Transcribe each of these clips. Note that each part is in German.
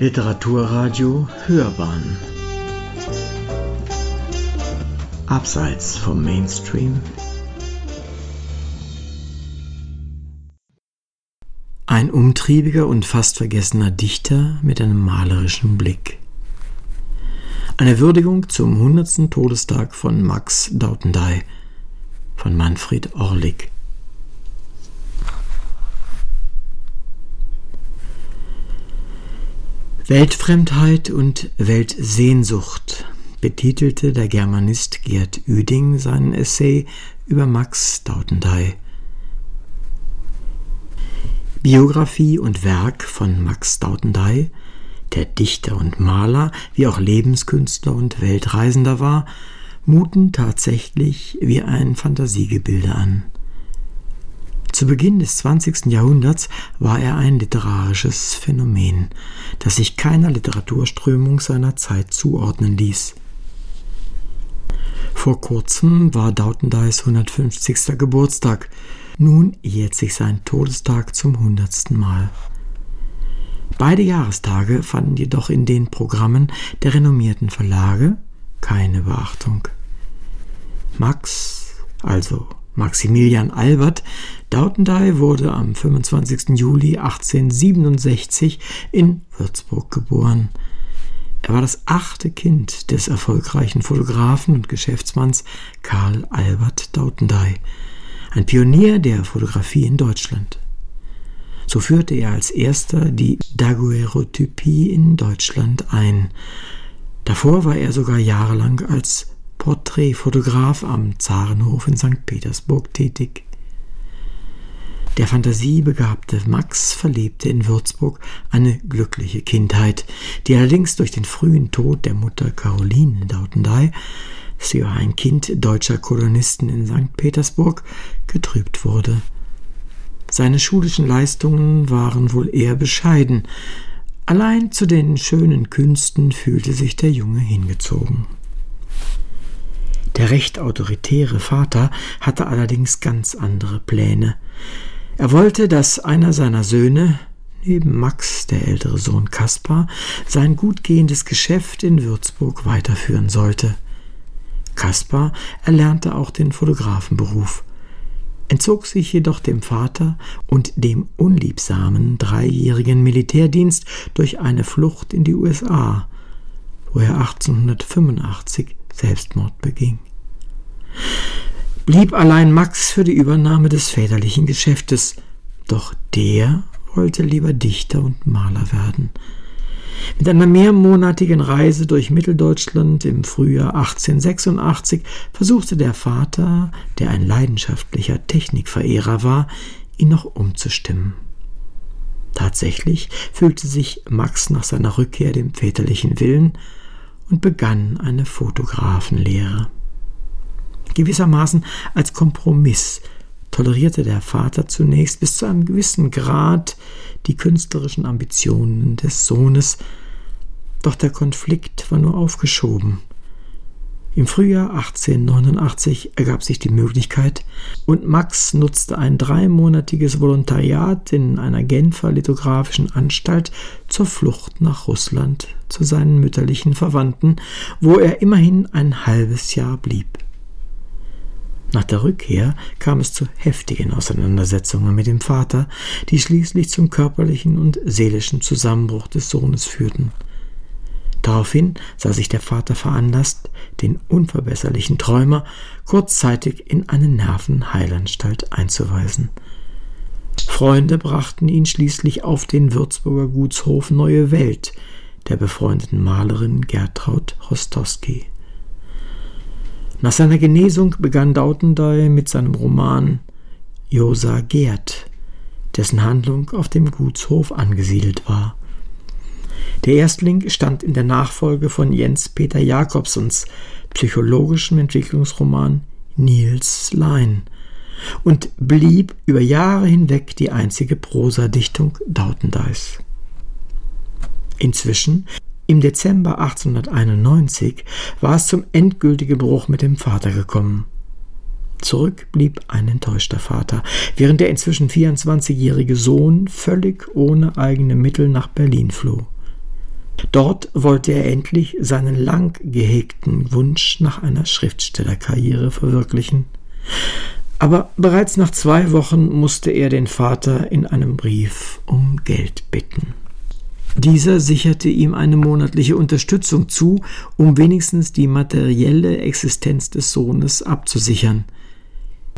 Literaturradio Hörbahn Abseits vom Mainstream Ein umtriebiger und fast vergessener Dichter mit einem malerischen Blick. Eine Würdigung zum 100. Todestag von Max Dautendey von Manfred Orlik. Weltfremdheit und Weltsehnsucht betitelte der Germanist Gerd Ueding seinen Essay über Max Dautendey. Biografie und Werk von Max Dautendey, der Dichter und Maler, wie auch Lebenskünstler und Weltreisender war, muten tatsächlich wie ein Fantasiegebilde an. Zu Beginn des 20. Jahrhunderts war er ein literarisches Phänomen, das sich keiner Literaturströmung seiner Zeit zuordnen ließ. Vor kurzem war Dautendeis 150. Geburtstag, nun jährt sich sein Todestag zum hundertsten Mal. Beide Jahrestage fanden jedoch in den Programmen der renommierten Verlage keine Beachtung. Max, also Maximilian Albert Dautendey wurde am 25. Juli 1867 in Würzburg geboren. Er war das achte Kind des erfolgreichen Fotografen und Geschäftsmanns Karl Albert Dautendey, ein Pionier der Fotografie in Deutschland. So führte er als erster die Daguerreotypie in Deutschland ein. Davor war er sogar jahrelang als Porträtfotograf am Zarenhof in St. Petersburg tätig. Der fantasiebegabte Max verlebte in Würzburg eine glückliche Kindheit, die allerdings durch den frühen Tod der Mutter Caroline Dautendey, sie war ein Kind deutscher Kolonisten in St. Petersburg, getrübt wurde. Seine schulischen Leistungen waren wohl eher bescheiden, allein zu den schönen Künsten fühlte sich der Junge hingezogen. Der recht autoritäre Vater hatte allerdings ganz andere Pläne. Er wollte, dass einer seiner Söhne, neben Max, der ältere Sohn Kaspar, sein gut gehendes Geschäft in Würzburg weiterführen sollte. Kaspar erlernte auch den Fotografenberuf, entzog sich jedoch dem Vater und dem unliebsamen dreijährigen Militärdienst durch eine Flucht in die USA, wo er 1885 Selbstmord beging. Blieb allein Max für die Übernahme des väterlichen Geschäftes, doch der wollte lieber Dichter und Maler werden. Mit einer mehrmonatigen Reise durch Mitteldeutschland im Frühjahr 1886 versuchte der Vater, der ein leidenschaftlicher Technikverehrer war, ihn noch umzustimmen. Tatsächlich fühlte sich Max nach seiner Rückkehr dem väterlichen Willen und begann eine Fotografenlehre. Gewissermaßen als Kompromiss tolerierte der Vater zunächst bis zu einem gewissen Grad die künstlerischen Ambitionen des Sohnes, doch der Konflikt war nur aufgeschoben. Im Frühjahr 1889 ergab sich die Möglichkeit und Max nutzte ein dreimonatiges Volontariat in einer Genfer lithografischen Anstalt zur Flucht nach Russland zu seinen mütterlichen Verwandten, wo er immerhin ein halbes Jahr blieb. Nach der Rückkehr kam es zu heftigen Auseinandersetzungen mit dem Vater, die schließlich zum körperlichen und seelischen Zusammenbruch des Sohnes führten. Daraufhin sah sich der Vater veranlasst, den unverbesserlichen Träumer kurzzeitig in eine Nervenheilanstalt einzuweisen. Freunde brachten ihn schließlich auf den Würzburger Gutshof Neue Welt der befreundeten Malerin Gertraud Rostowski. Nach seiner Genesung begann Dautendey mit seinem Roman Josa Gerd, dessen Handlung auf dem Gutshof angesiedelt war. Der Erstling stand in der Nachfolge von Jens Peter Jakobsons psychologischem Entwicklungsroman Niels Lein und blieb über Jahre hinweg die einzige Prosadichtung Dautendeys. Inzwischen, im Dezember 1891, war es zum endgültigen Bruch mit dem Vater gekommen. Zurück blieb ein enttäuschter Vater, während der inzwischen 24-jährige Sohn völlig ohne eigene Mittel nach Berlin floh. Dort wollte er endlich seinen lang gehegten Wunsch nach einer Schriftstellerkarriere verwirklichen. Aber bereits nach zwei Wochen musste er den Vater in einem Brief um Geld bitten. Dieser sicherte ihm eine monatliche Unterstützung zu, um wenigstens die materielle Existenz des Sohnes abzusichern.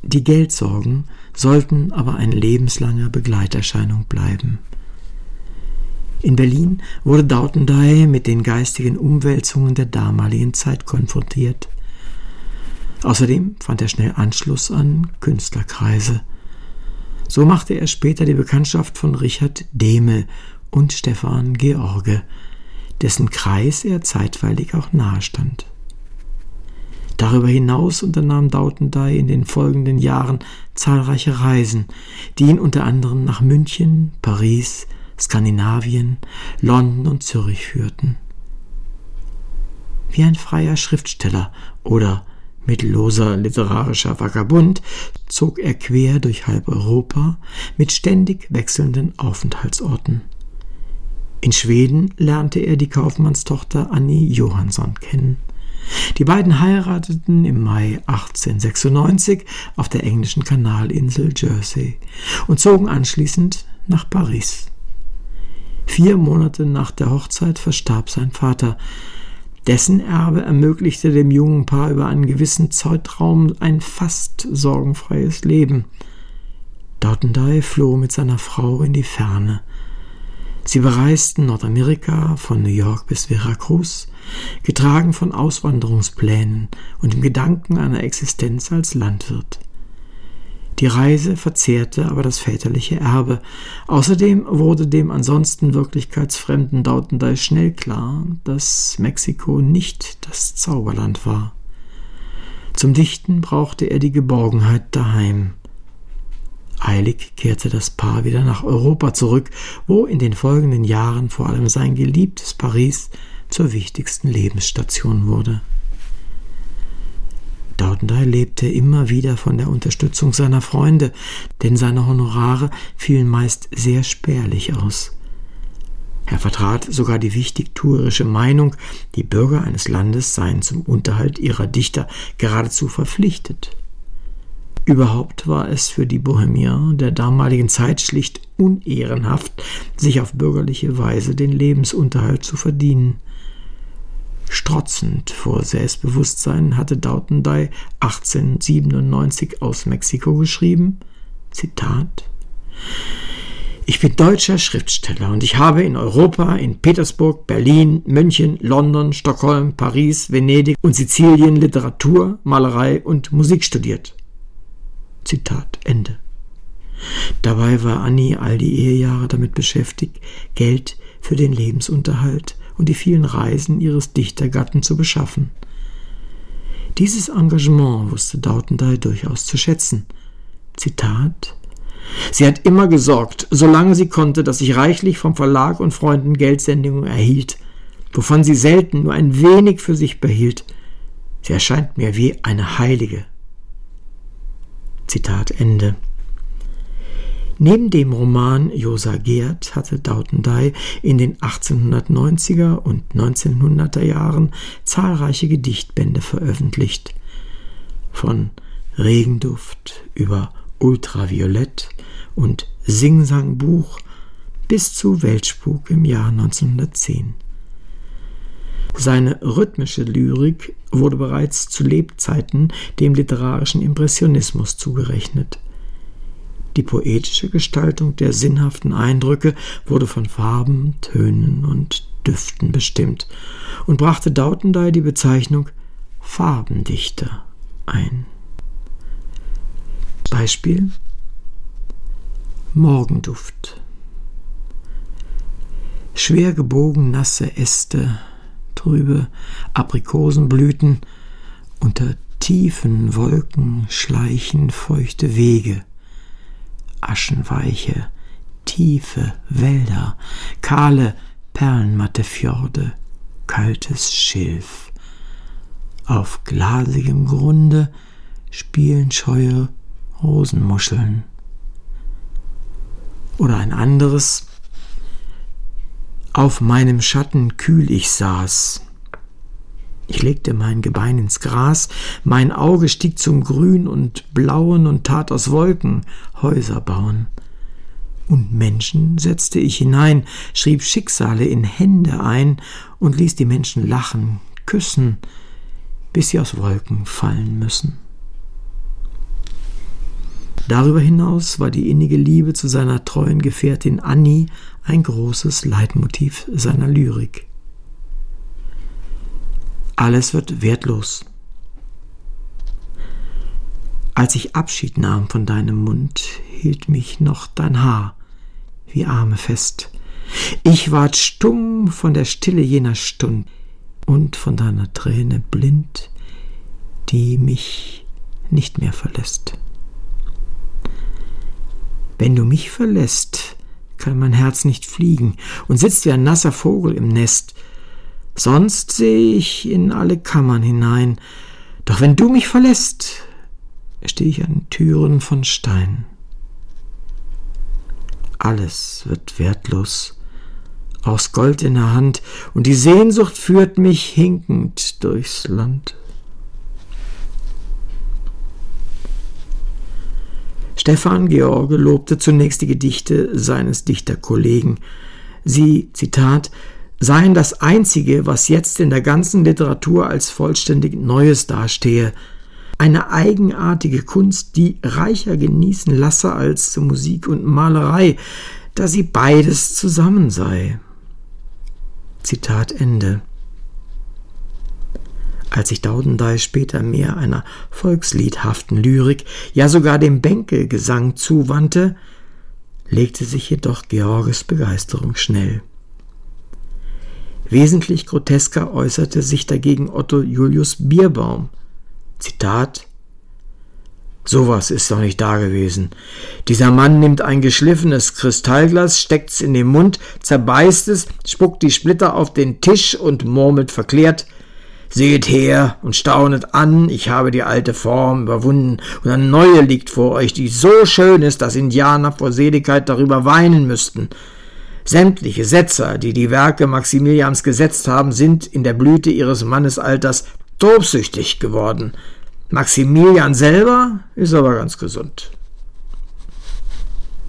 Die Geldsorgen sollten aber eine lebenslange Begleiterscheinung bleiben. In Berlin wurde Dautendey mit den geistigen Umwälzungen der damaligen Zeit konfrontiert. Außerdem fand er schnell Anschluss an Künstlerkreise. So machte er später die Bekanntschaft von Richard Dehmel und Stefan George, dessen Kreis er zeitweilig auch nahestand. Darüber hinaus unternahm Dautendey in den folgenden Jahren zahlreiche Reisen, die ihn unter anderem nach München, Paris, Skandinavien, London und Zürich führten. Wie ein freier Schriftsteller oder mittelloser literarischer Vagabund zog er quer durch halb Europa mit ständig wechselnden Aufenthaltsorten. In Schweden lernte er die Kaufmannstochter Annie Johansson kennen. Die beiden heirateten im Mai 1896 auf der englischen Kanalinsel Jersey und zogen anschließend nach Paris. Vier Monate nach der Hochzeit verstarb sein Vater. Dessen Erbe ermöglichte dem jungen Paar über einen gewissen Zeitraum ein fast sorgenfreies Leben. Dautendey floh mit seiner Frau in die Ferne. Sie bereisten Nordamerika von New York bis Veracruz, getragen von Auswanderungsplänen und dem Gedanken einer Existenz als Landwirt. Die Reise verzehrte aber das väterliche Erbe. Außerdem wurde dem ansonsten wirklichkeitsfremden Dautendey schnell klar, dass Mexiko nicht das Zauberland war. Zum Dichten brauchte er die Geborgenheit daheim. Eilig kehrte das Paar wieder nach Europa zurück, wo in den folgenden Jahren vor allem sein geliebtes Paris zur wichtigsten Lebensstation wurde. Dautendey lebte immer wieder von der Unterstützung seiner Freunde, denn seine Honorare fielen meist sehr spärlich aus. Er vertrat sogar die wichtigtuerische Meinung, die Bürger eines Landes seien zum Unterhalt ihrer Dichter geradezu verpflichtet. Überhaupt war es für die Bohemier der damaligen Zeit schlicht unehrenhaft, sich auf bürgerliche Weise den Lebensunterhalt zu verdienen. Strotzend vor Selbstbewusstsein hatte Dautendey 1897 aus Mexiko geschrieben, Zitat, ich bin deutscher Schriftsteller und ich habe in Europa, in Petersburg, Berlin, München, London, Stockholm, Paris, Venedig und Sizilien Literatur, Malerei und Musik studiert. Zitat Ende. Dabei war Annie all die Ehejahre damit beschäftigt, Geld für den Lebensunterhalt und die vielen Reisen ihres Dichtergatten zu beschaffen. Dieses Engagement wusste Dautendey durchaus zu schätzen. Zitat Sie hat immer gesorgt, solange sie konnte, dass ich reichlich vom Verlag und Freunden Geldsendungen erhielt, wovon sie selten nur ein wenig für sich behielt. Sie erscheint mir wie eine Heilige. Zitat Ende. Neben dem Roman Josa Gerd hatte Dautendey in den 1890er und 1900er Jahren zahlreiche Gedichtbände veröffentlicht. Von Regenduft über Ultraviolett und Singsangbuch bis zu Weltspuk im Jahr 1910. Seine rhythmische Lyrik wurde bereits zu Lebzeiten dem literarischen Impressionismus zugerechnet. Die poetische Gestaltung der sinnhaften Eindrücke wurde von Farben, Tönen und Düften bestimmt und brachte Dautendey die Bezeichnung Farbendichter ein. Beispiel Morgenduft. Schwer gebogen nasse Äste, trübe Aprikosenblüten, unter tiefen Wolken schleichen feuchte Wege aschenweiche, tiefe Wälder, kahle, perlenmatte Fjorde, kaltes Schilf. Auf glasigem Grunde spielen scheue Rosenmuscheln. Oder ein anderes auf meinem Schatten kühl ich saß. Ich legte mein Gebein ins Gras, mein Auge stieg zum Grün und Blauen und tat aus Wolken Häuser bauen. Und Menschen setzte ich hinein, schrieb Schicksale in Hände ein und ließ die Menschen lachen, küssen, bis sie aus Wolken fallen müssen. Darüber hinaus war die innige Liebe zu seiner treuen Gefährtin Annie ein großes Leitmotiv seiner Lyrik. Alles wird wertlos. Als ich Abschied nahm von deinem Mund, hielt mich noch dein Haar wie Arme fest. Ich ward stumm von der Stille jener Stund und von deiner Träne blind, die mich nicht mehr verlässt. Wenn du mich verlässt, kann mein Herz nicht fliegen und sitzt wie ein nasser Vogel im Nest. Sonst sehe ich in alle Kammern hinein. Doch wenn du mich verlässt, stehe ich an Türen von Stein. Alles wird wertlos, aus Gold in der Hand, und die Sehnsucht führt mich hinkend durchs Land. Stefan George lobte zunächst die Gedichte seines Dichterkollegen. Sie, Zitat, seien das Einzige, was jetzt in der ganzen Literatur als vollständig Neues dastehe. Eine eigenartige Kunst, die reicher genießen lasse als Musik und Malerei, da sie beides zusammen sei. Zitat Ende. Als sich Daudendey später mehr einer volksliedhaften Lyrik, ja sogar dem Bänkelgesang zuwandte, legte sich jedoch Georges Begeisterung schnell. Wesentlich grotesker äußerte sich dagegen Otto Julius Bierbaum. Zitat Sowas ist doch nicht dagewesen. Dieser Mann nimmt ein geschliffenes Kristallglas, steckt's in den Mund, zerbeißt es, spuckt die Splitter auf den Tisch und murmelt verklärt Seht her und staunet an, ich habe die alte Form überwunden und eine neue liegt vor euch, die so schön ist, dass Indianer vor Seligkeit darüber weinen müssten. Sämtliche Setzer, die die Werke Maximilians gesetzt haben, sind in der Blüte ihres Mannesalters tobsüchtig geworden. Maximilian selber ist aber ganz gesund.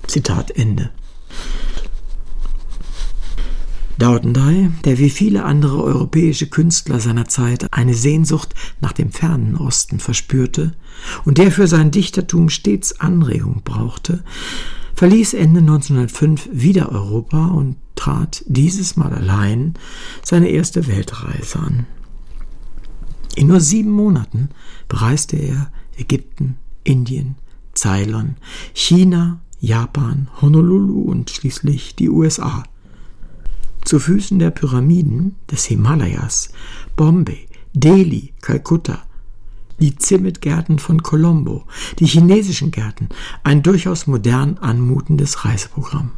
Zitat Ende. Daudendey, der wie viele andere europäische Künstler seiner Zeit eine Sehnsucht nach dem fernen Osten verspürte und der für sein Dichtertum stets Anregung brauchte, verließ Ende 1905 wieder Europa und trat dieses Mal allein seine erste Weltreise an. In nur sieben Monaten bereiste er Ägypten, Indien, Ceylon, China, Japan, Honolulu und schließlich die USA – zu Füßen der Pyramiden des Himalayas, Bombay, Delhi, Kalkutta, die Zimmetgärten von Colombo, die chinesischen Gärten, ein durchaus modern anmutendes Reiseprogramm.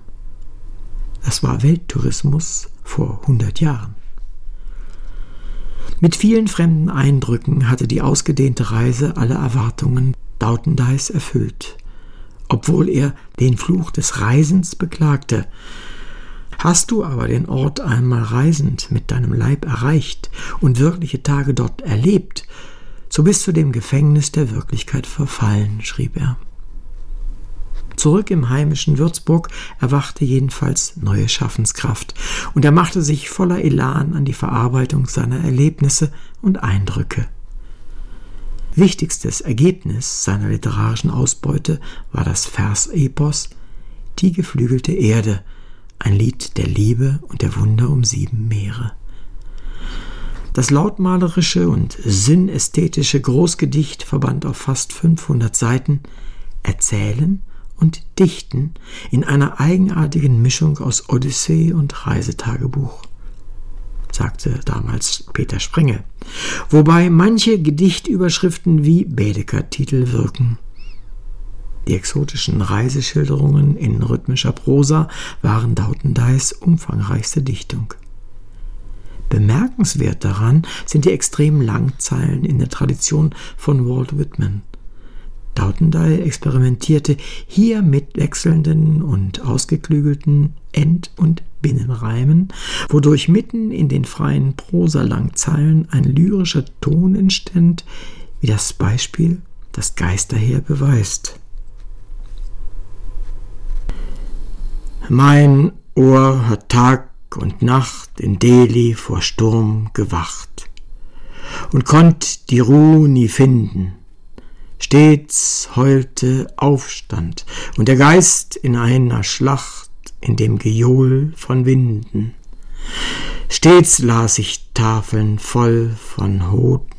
Das war Welttourismus vor 100 Jahren. Mit vielen fremden Eindrücken hatte die ausgedehnte Reise alle Erwartungen Dautendeis erfüllt, obwohl er den Fluch des Reisens beklagte, Hast du aber den Ort einmal reisend mit deinem Leib erreicht und wirkliche Tage dort erlebt, so bist du dem Gefängnis der Wirklichkeit verfallen, schrieb er. Zurück im heimischen Würzburg erwachte jedenfalls neue Schaffenskraft, und er machte sich voller Elan an die Verarbeitung seiner Erlebnisse und Eindrücke. Wichtigstes Ergebnis seiner literarischen Ausbeute war das Versepos Die geflügelte Erde, ein Lied der Liebe und der Wunder um sieben Meere. Das lautmalerische und sinnästhetische Großgedicht verband auf fast 500 Seiten Erzählen und Dichten in einer eigenartigen Mischung aus Odyssee und Reisetagebuch, sagte damals Peter Sprengel, wobei manche Gedichtüberschriften wie Baedeker-Titel wirken. Die exotischen Reiseschilderungen in rhythmischer Prosa waren Dautendeis umfangreichste Dichtung. Bemerkenswert daran sind die extremen Langzeilen in der Tradition von Walt Whitman. Dautendey experimentierte hier mit wechselnden und ausgeklügelten End- und Binnenreimen, wodurch mitten in den freien Prosalangzeilen ein lyrischer Ton entstand, wie das Beispiel das Geisterheer beweist. Mein Ohr hat Tag und Nacht in Delhi vor Sturm gewacht und konnt die Ruh nie finden. Stets heulte Aufstand und der Geist in einer Schlacht in dem Gejohl von Winden. Stets las ich Tafeln voll von Hoden.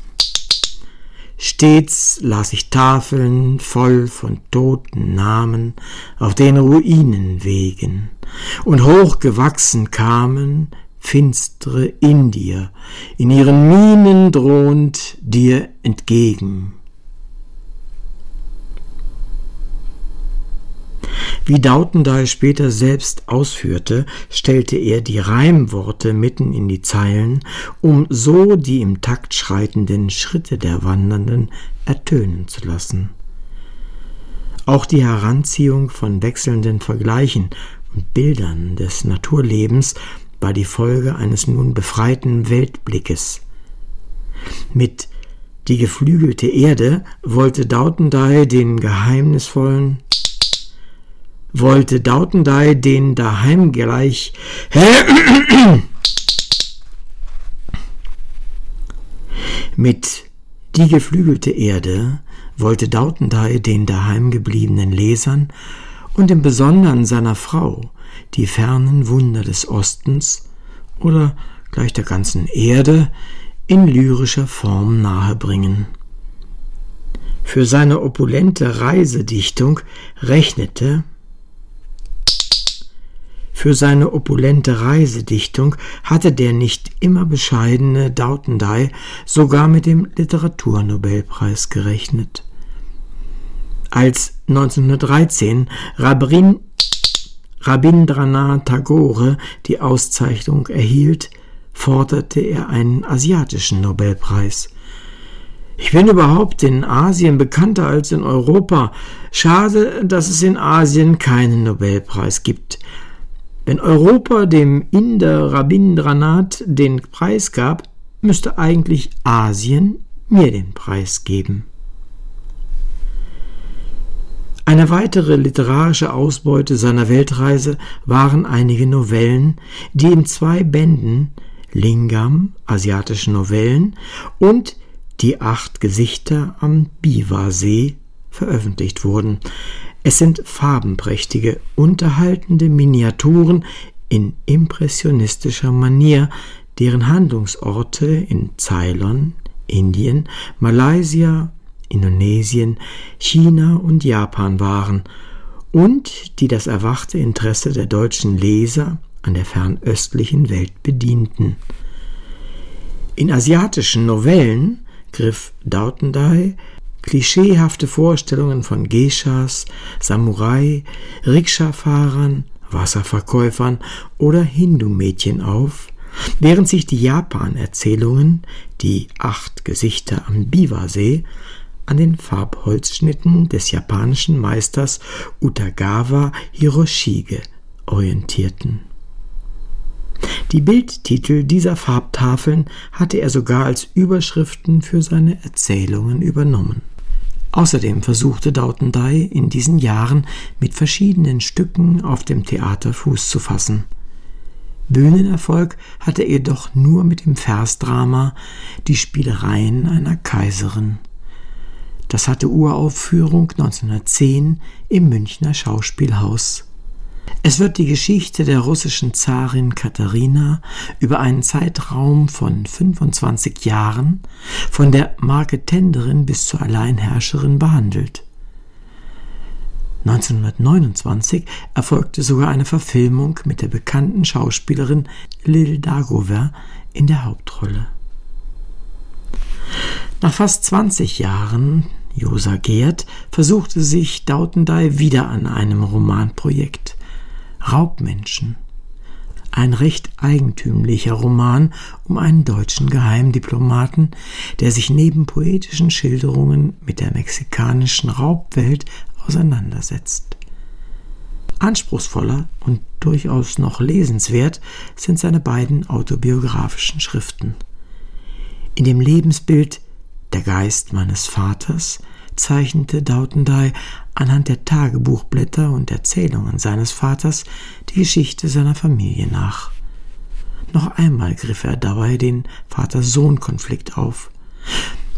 Stets las ich Tafeln voll von toten Namen auf den Ruinenwegen, und hochgewachsen kamen finstere Indier in ihren Minen drohend dir entgegen. Wie Dautendey später selbst ausführte, stellte er die Reimworte mitten in die Zeilen, um so die im Takt schreitenden Schritte der Wandernden ertönen zu lassen. Auch die Heranziehung von wechselnden Vergleichen und Bildern des Naturlebens war die Folge eines nun befreiten Weltblickes. Mit Die geflügelte Erde wollte Dautendey den geheimnisvollen wollte Dautendey den daheim gleich mit Die geflügelte Erde wollte Dautendey den daheim gebliebenen Lesern und im Besonderen seiner Frau die fernen Wunder des Ostens oder gleich der ganzen Erde in lyrischer Form nahebringen. Für seine opulente Reisedichtung rechnete für seine opulente Reisedichtung hatte der nicht immer bescheidene Dautendey sogar mit dem Literaturnobelpreis gerechnet. Als 1913 Rabin, Rabindranath Tagore die Auszeichnung erhielt, forderte er einen asiatischen Nobelpreis. Ich bin überhaupt in Asien bekannter als in Europa. Schade, dass es in Asien keinen Nobelpreis gibt. Wenn Europa dem Inder Rabindranath den Preis gab, müsste eigentlich Asien mir den Preis geben. Eine weitere literarische Ausbeute seiner Weltreise waren einige Novellen, die in zwei Bänden Lingam, asiatische Novellen und Die acht Gesichter am Biwa-See veröffentlicht wurden. Es sind farbenprächtige, unterhaltende Miniaturen in impressionistischer Manier, deren Handlungsorte in Ceylon, Indien, Malaysia, Indonesien, China und Japan waren und die das erwachte Interesse der deutschen Leser an der fernöstlichen Welt bedienten. In asiatischen Novellen griff Dautendey klischeehafte Vorstellungen von Geishas, Samurai, Rikscha-Fahrern, Wasserverkäufern oder Hindu-Mädchen auf, während sich die Japan-Erzählungen, die acht Gesichter am Biwa-See, an den Farbholzschnitten des japanischen Meisters Utagawa Hiroshige orientierten. Die Bildtitel dieser Farbtafeln hatte er sogar als Überschriften für seine Erzählungen übernommen. Außerdem versuchte Dautendey in diesen Jahren mit verschiedenen Stücken auf dem Theater Fuß zu fassen. Bühnenerfolg hatte er jedoch nur mit dem Versdrama Die Spielereien einer Kaiserin. Das hatte Uraufführung 1910 im Münchner Schauspielhaus. Es wird die Geschichte der russischen Zarin Katharina über einen Zeitraum von 25 Jahren von der Marketenderin bis zur Alleinherrscherin behandelt. 1929 erfolgte sogar eine Verfilmung mit der bekannten Schauspielerin Lil Dagover in der Hauptrolle. Nach fast 20 Jahren Josa Gerd versuchte sich Dautendey wieder an einem Romanprojekt. Raubmenschen. ein recht eigentümlicher Roman um einen deutschen Geheimdiplomaten, der sich neben poetischen Schilderungen mit der mexikanischen Raubwelt auseinandersetzt. Anspruchsvoller und durchaus noch lesenswert sind seine beiden autobiografischen Schriften. In dem Lebensbild Der Geist meines Vaters zeichnete Dautendey anhand der Tagebuchblätter und Erzählungen seines Vaters die Geschichte seiner Familie nach. Noch einmal griff er dabei den Vater-Sohn-Konflikt auf.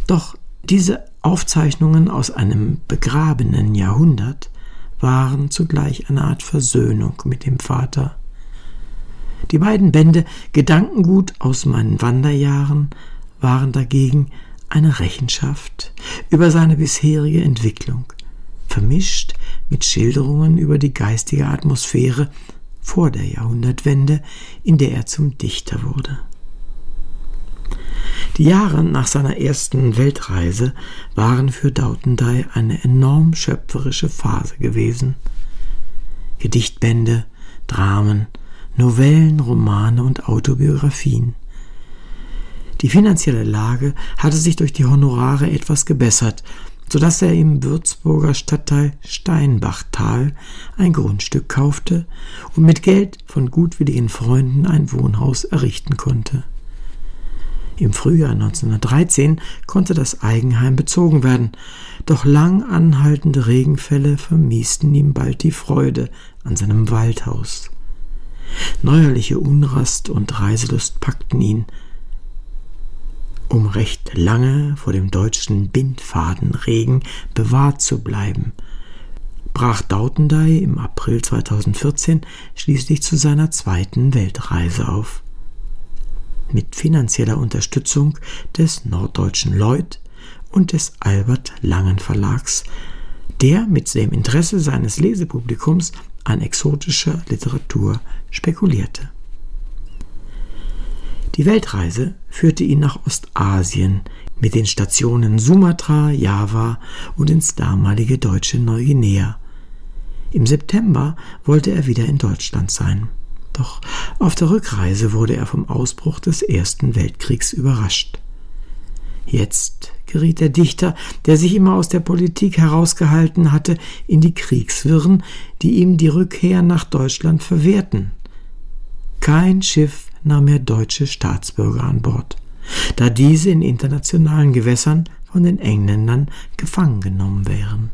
Doch diese Aufzeichnungen aus einem begrabenen Jahrhundert waren zugleich eine Art Versöhnung mit dem Vater. Die beiden Bände Gedankengut aus meinen Wanderjahren waren dagegen eine Rechenschaft über seine bisherige Entwicklung, vermischt mit Schilderungen über die geistige Atmosphäre vor der Jahrhundertwende, in der er zum Dichter wurde. Die Jahre nach seiner ersten Weltreise waren für Dautendey eine enorm schöpferische Phase gewesen. Gedichtbände, Dramen, Novellen, Romane und Autobiografien. Die finanzielle Lage hatte sich durch die Honorare etwas gebessert, so dass er im Würzburger Stadtteil Steinbachtal ein Grundstück kaufte und mit Geld von gutwilligen Freunden ein Wohnhaus errichten konnte. Im Frühjahr 1913 konnte das Eigenheim bezogen werden, doch lang anhaltende Regenfälle vermiesten ihm bald die Freude an seinem Waldhaus. Neuerliche Unrast und Reiselust packten ihn, um recht lange vor dem deutschen Bindfadenregen bewahrt zu bleiben, brach Dautendey im April 2014 schließlich zu seiner zweiten Weltreise auf. Mit finanzieller Unterstützung des Norddeutschen Lloyd und des Albert Langen Verlags, der mit dem Interesse seines Lesepublikums an exotischer Literatur spekulierte. Die Weltreise führte ihn nach Ostasien mit den Stationen Sumatra, Java und ins damalige deutsche Neuguinea. Im September wollte er wieder in Deutschland sein. Doch auf der Rückreise wurde er vom Ausbruch des Ersten Weltkriegs überrascht. Jetzt geriet der Dichter, der sich immer aus der Politik herausgehalten hatte, in die Kriegswirren, die ihm die Rückkehr nach Deutschland verwehrten. Kein Schiff nahm er deutsche Staatsbürger an Bord, da diese in internationalen Gewässern von den Engländern gefangen genommen wären.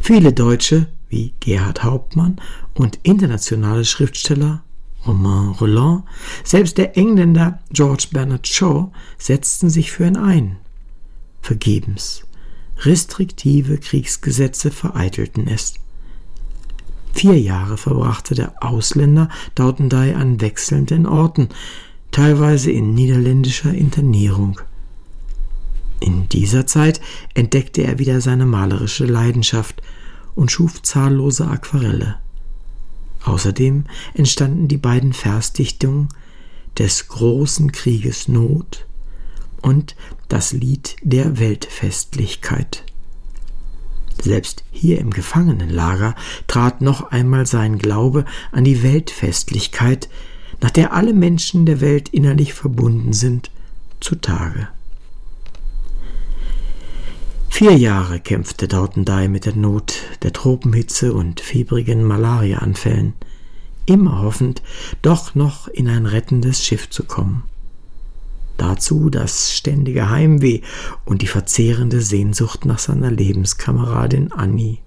Viele Deutsche, wie Gerhard Hauptmann und internationale Schriftsteller Romain Roland, selbst der Engländer George Bernard Shaw setzten sich für ihn ein. Vergebens. Restriktive Kriegsgesetze vereitelten es. Vier Jahre verbrachte der Ausländer Dautendey an wechselnden Orten, teilweise in niederländischer Internierung. In dieser Zeit entdeckte er wieder seine malerische Leidenschaft und schuf zahllose Aquarelle. Außerdem entstanden die beiden Versdichtungen des großen Krieges Not und das Lied der Weltfestlichkeit. Selbst hier im Gefangenenlager trat noch einmal sein Glaube an die Weltfestlichkeit, nach der alle Menschen der Welt innerlich verbunden sind, zutage. Vier Jahre kämpfte Dautendey mit der Not der Tropenhitze und fiebrigen Malariaanfällen, immer hoffend, doch noch in ein rettendes Schiff zu kommen. Dazu das ständige Heimweh und die verzehrende Sehnsucht nach seiner Lebenskameradin Annie.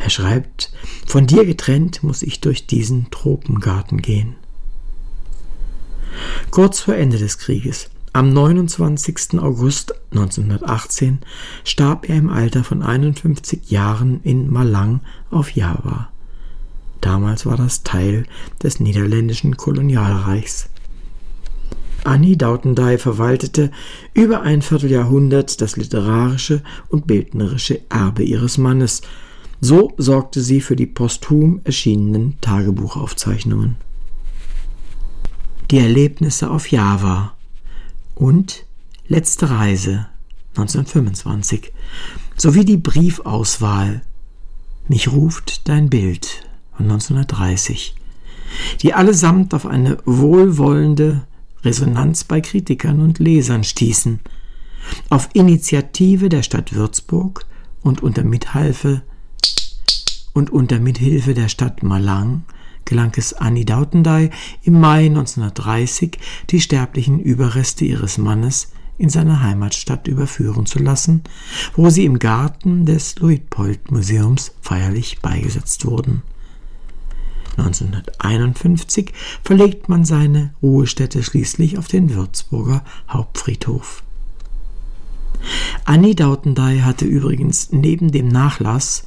Er schreibt, von dir getrennt muss ich durch diesen Tropengarten gehen. Kurz vor Ende des Krieges, am 29. August 1918, starb er im Alter von 51 Jahren in Malang auf Java. Damals war das Teil des niederländischen Kolonialreichs. Annie Dautendey verwaltete über ein Vierteljahrhundert das literarische und bildnerische Erbe ihres Mannes. So sorgte sie für die posthum erschienenen Tagebuchaufzeichnungen. Die Erlebnisse auf Java und Letzte Reise 1925 sowie die Briefauswahl Mich ruft dein Bild und 1930, die allesamt auf eine wohlwollende Resonanz bei Kritikern und Lesern stießen. Auf Initiative der Stadt Würzburg und unter Mithilfe und unter Mithilfe der Stadt Malang gelang es Annie Dautendey im Mai 1930, die sterblichen Überreste ihres Mannes in seine Heimatstadt überführen zu lassen, wo sie im Garten des Luitpold-Museums feierlich beigesetzt wurden. 1951 verlegt man seine Ruhestätte schließlich auf den Würzburger Hauptfriedhof. Annie Dautendey hatte übrigens neben dem Nachlass,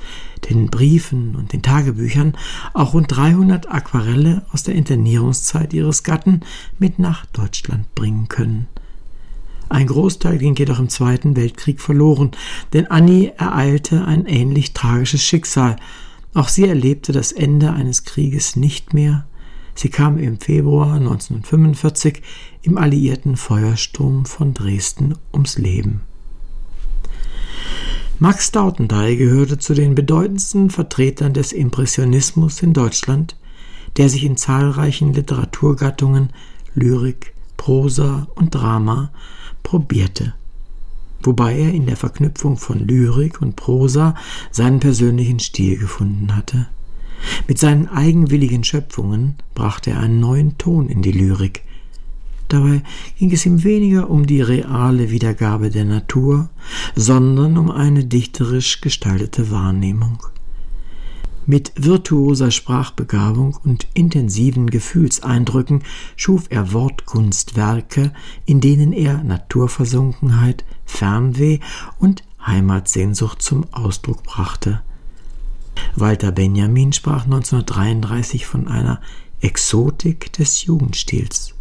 den Briefen und den Tagebüchern auch rund 300 Aquarelle aus der Internierungszeit ihres Gatten mit nach Deutschland bringen können. Ein Großteil ging jedoch im Zweiten Weltkrieg verloren, denn Annie ereilte ein ähnlich tragisches Schicksal. Auch sie erlebte das Ende eines Krieges nicht mehr. Sie kam im Februar 1945 im alliierten Feuersturm von Dresden ums Leben. Max Dautendey gehörte zu den bedeutendsten Vertretern des Impressionismus in Deutschland, der sich in zahlreichen Literaturgattungen Lyrik, Prosa und Drama probierte, wobei er in der Verknüpfung von Lyrik und Prosa seinen persönlichen Stil gefunden hatte. Mit seinen eigenwilligen Schöpfungen brachte er einen neuen Ton in die Lyrik, Dabei ging es ihm weniger um die reale Wiedergabe der Natur, sondern um eine dichterisch gestaltete Wahrnehmung. Mit virtuoser Sprachbegabung und intensiven Gefühlseindrücken schuf er Wortkunstwerke, in denen er Naturversunkenheit, Fernweh und Heimatsehnsucht zum Ausdruck brachte. Walter Benjamin sprach 1933 von einer Exotik des Jugendstils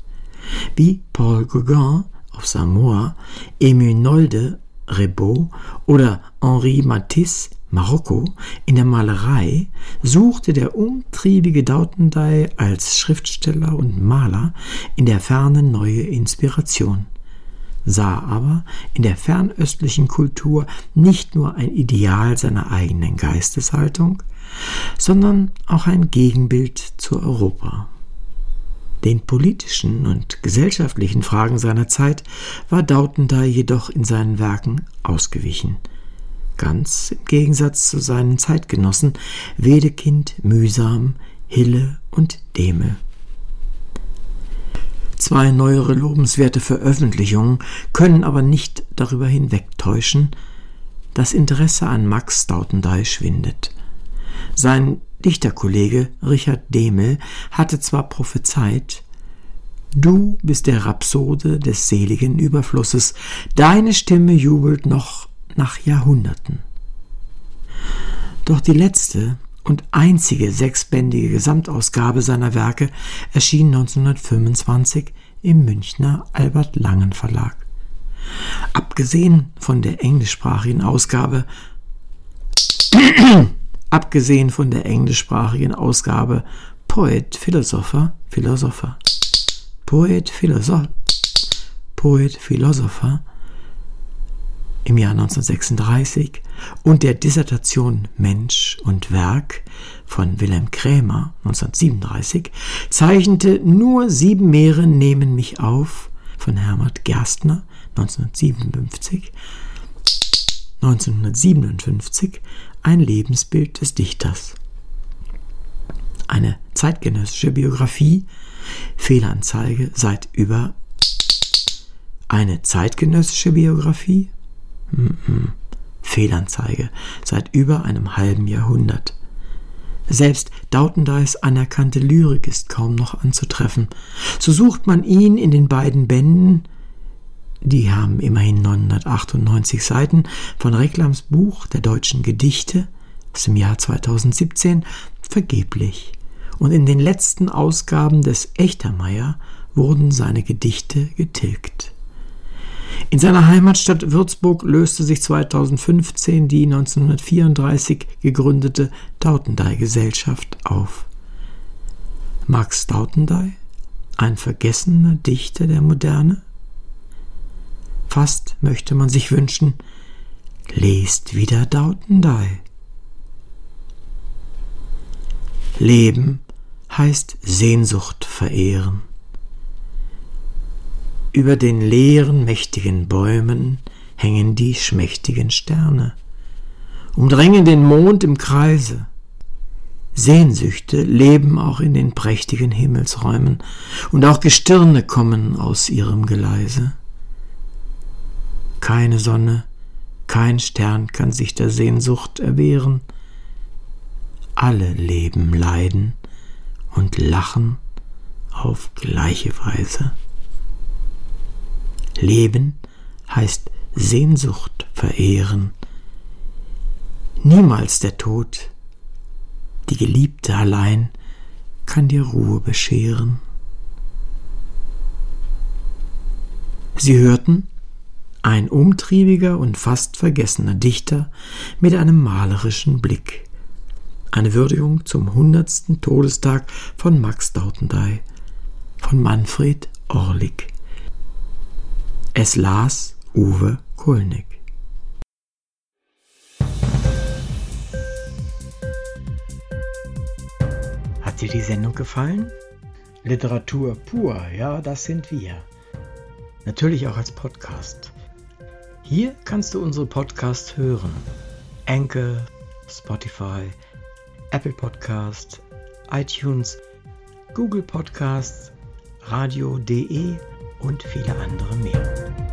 wie Paul Gauguin auf Samoa, Emile Nolde, Rebaud oder Henri Matisse, Marokko, in der Malerei suchte der umtriebige Dautendey als Schriftsteller und Maler in der Ferne neue Inspiration, sah aber in der fernöstlichen Kultur nicht nur ein Ideal seiner eigenen Geisteshaltung, sondern auch ein Gegenbild zu Europa. Den politischen und gesellschaftlichen Fragen seiner Zeit war Dautendey jedoch in seinen Werken ausgewichen. Ganz im Gegensatz zu seinen Zeitgenossen Wedekind, Mühsam, Hille und Dehme. Zwei neuere lobenswerte Veröffentlichungen können aber nicht darüber hinwegtäuschen, das Interesse an Max Dautendey schwindet. Sein Dichterkollege Richard Demel hatte zwar prophezeit, Du bist der Rhapsode des seligen Überflusses, deine Stimme jubelt noch nach Jahrhunderten. Doch die letzte und einzige sechsbändige Gesamtausgabe seiner Werke erschien 1925 im Münchner Albert Langen Verlag. Abgesehen von der englischsprachigen Ausgabe abgesehen von der englischsprachigen Ausgabe Poet, Philosopher, Philosopher. Poet, Philosopher, Poet, Philosopher im Jahr 1936 und der Dissertation Mensch und Werk von Wilhelm Krämer 1937 zeichnete Nur sieben Meere nehmen mich auf von Hermann Gerstner 1957 1957 ein Lebensbild des Dichters. Eine zeitgenössische Biografie, Fehlanzeige seit über eine zeitgenössische Biografie, mm -mm. Fehlanzeige seit über einem halben Jahrhundert. Selbst Dautendeis anerkannte Lyrik ist kaum noch anzutreffen. So sucht man ihn in den beiden Bänden die haben immerhin 998 Seiten von Reklams Buch der deutschen Gedichte aus dem Jahr 2017 vergeblich. Und in den letzten Ausgaben des Echtermeier wurden seine Gedichte getilgt. In seiner Heimatstadt Würzburg löste sich 2015 die 1934 gegründete Dautendey-Gesellschaft auf. Max Dautendey, ein vergessener Dichter der Moderne? Fast möchte man sich wünschen, lest wieder Dautendey. Leben heißt Sehnsucht verehren. Über den leeren, mächtigen Bäumen hängen die schmächtigen Sterne, umdrängen den Mond im Kreise. Sehnsüchte leben auch in den prächtigen Himmelsräumen, und auch Gestirne kommen aus ihrem Geleise. Keine Sonne, kein Stern kann sich der Sehnsucht erwehren. Alle Leben leiden und lachen auf gleiche Weise. Leben heißt Sehnsucht verehren. Niemals der Tod, die Geliebte allein, kann dir Ruhe bescheren. Sie hörten ein umtriebiger und fast vergessener Dichter mit einem malerischen Blick. Eine Würdigung zum hundertsten Todestag von Max Dautendey von Manfred Orlik. Es las Uwe Kulnig. Hat dir die Sendung gefallen? Literatur pur, ja, das sind wir. Natürlich auch als Podcast. Hier kannst du unsere Podcasts hören. Anchor, Spotify, Apple Podcast, iTunes, Google Podcasts, radio.de und viele andere mehr.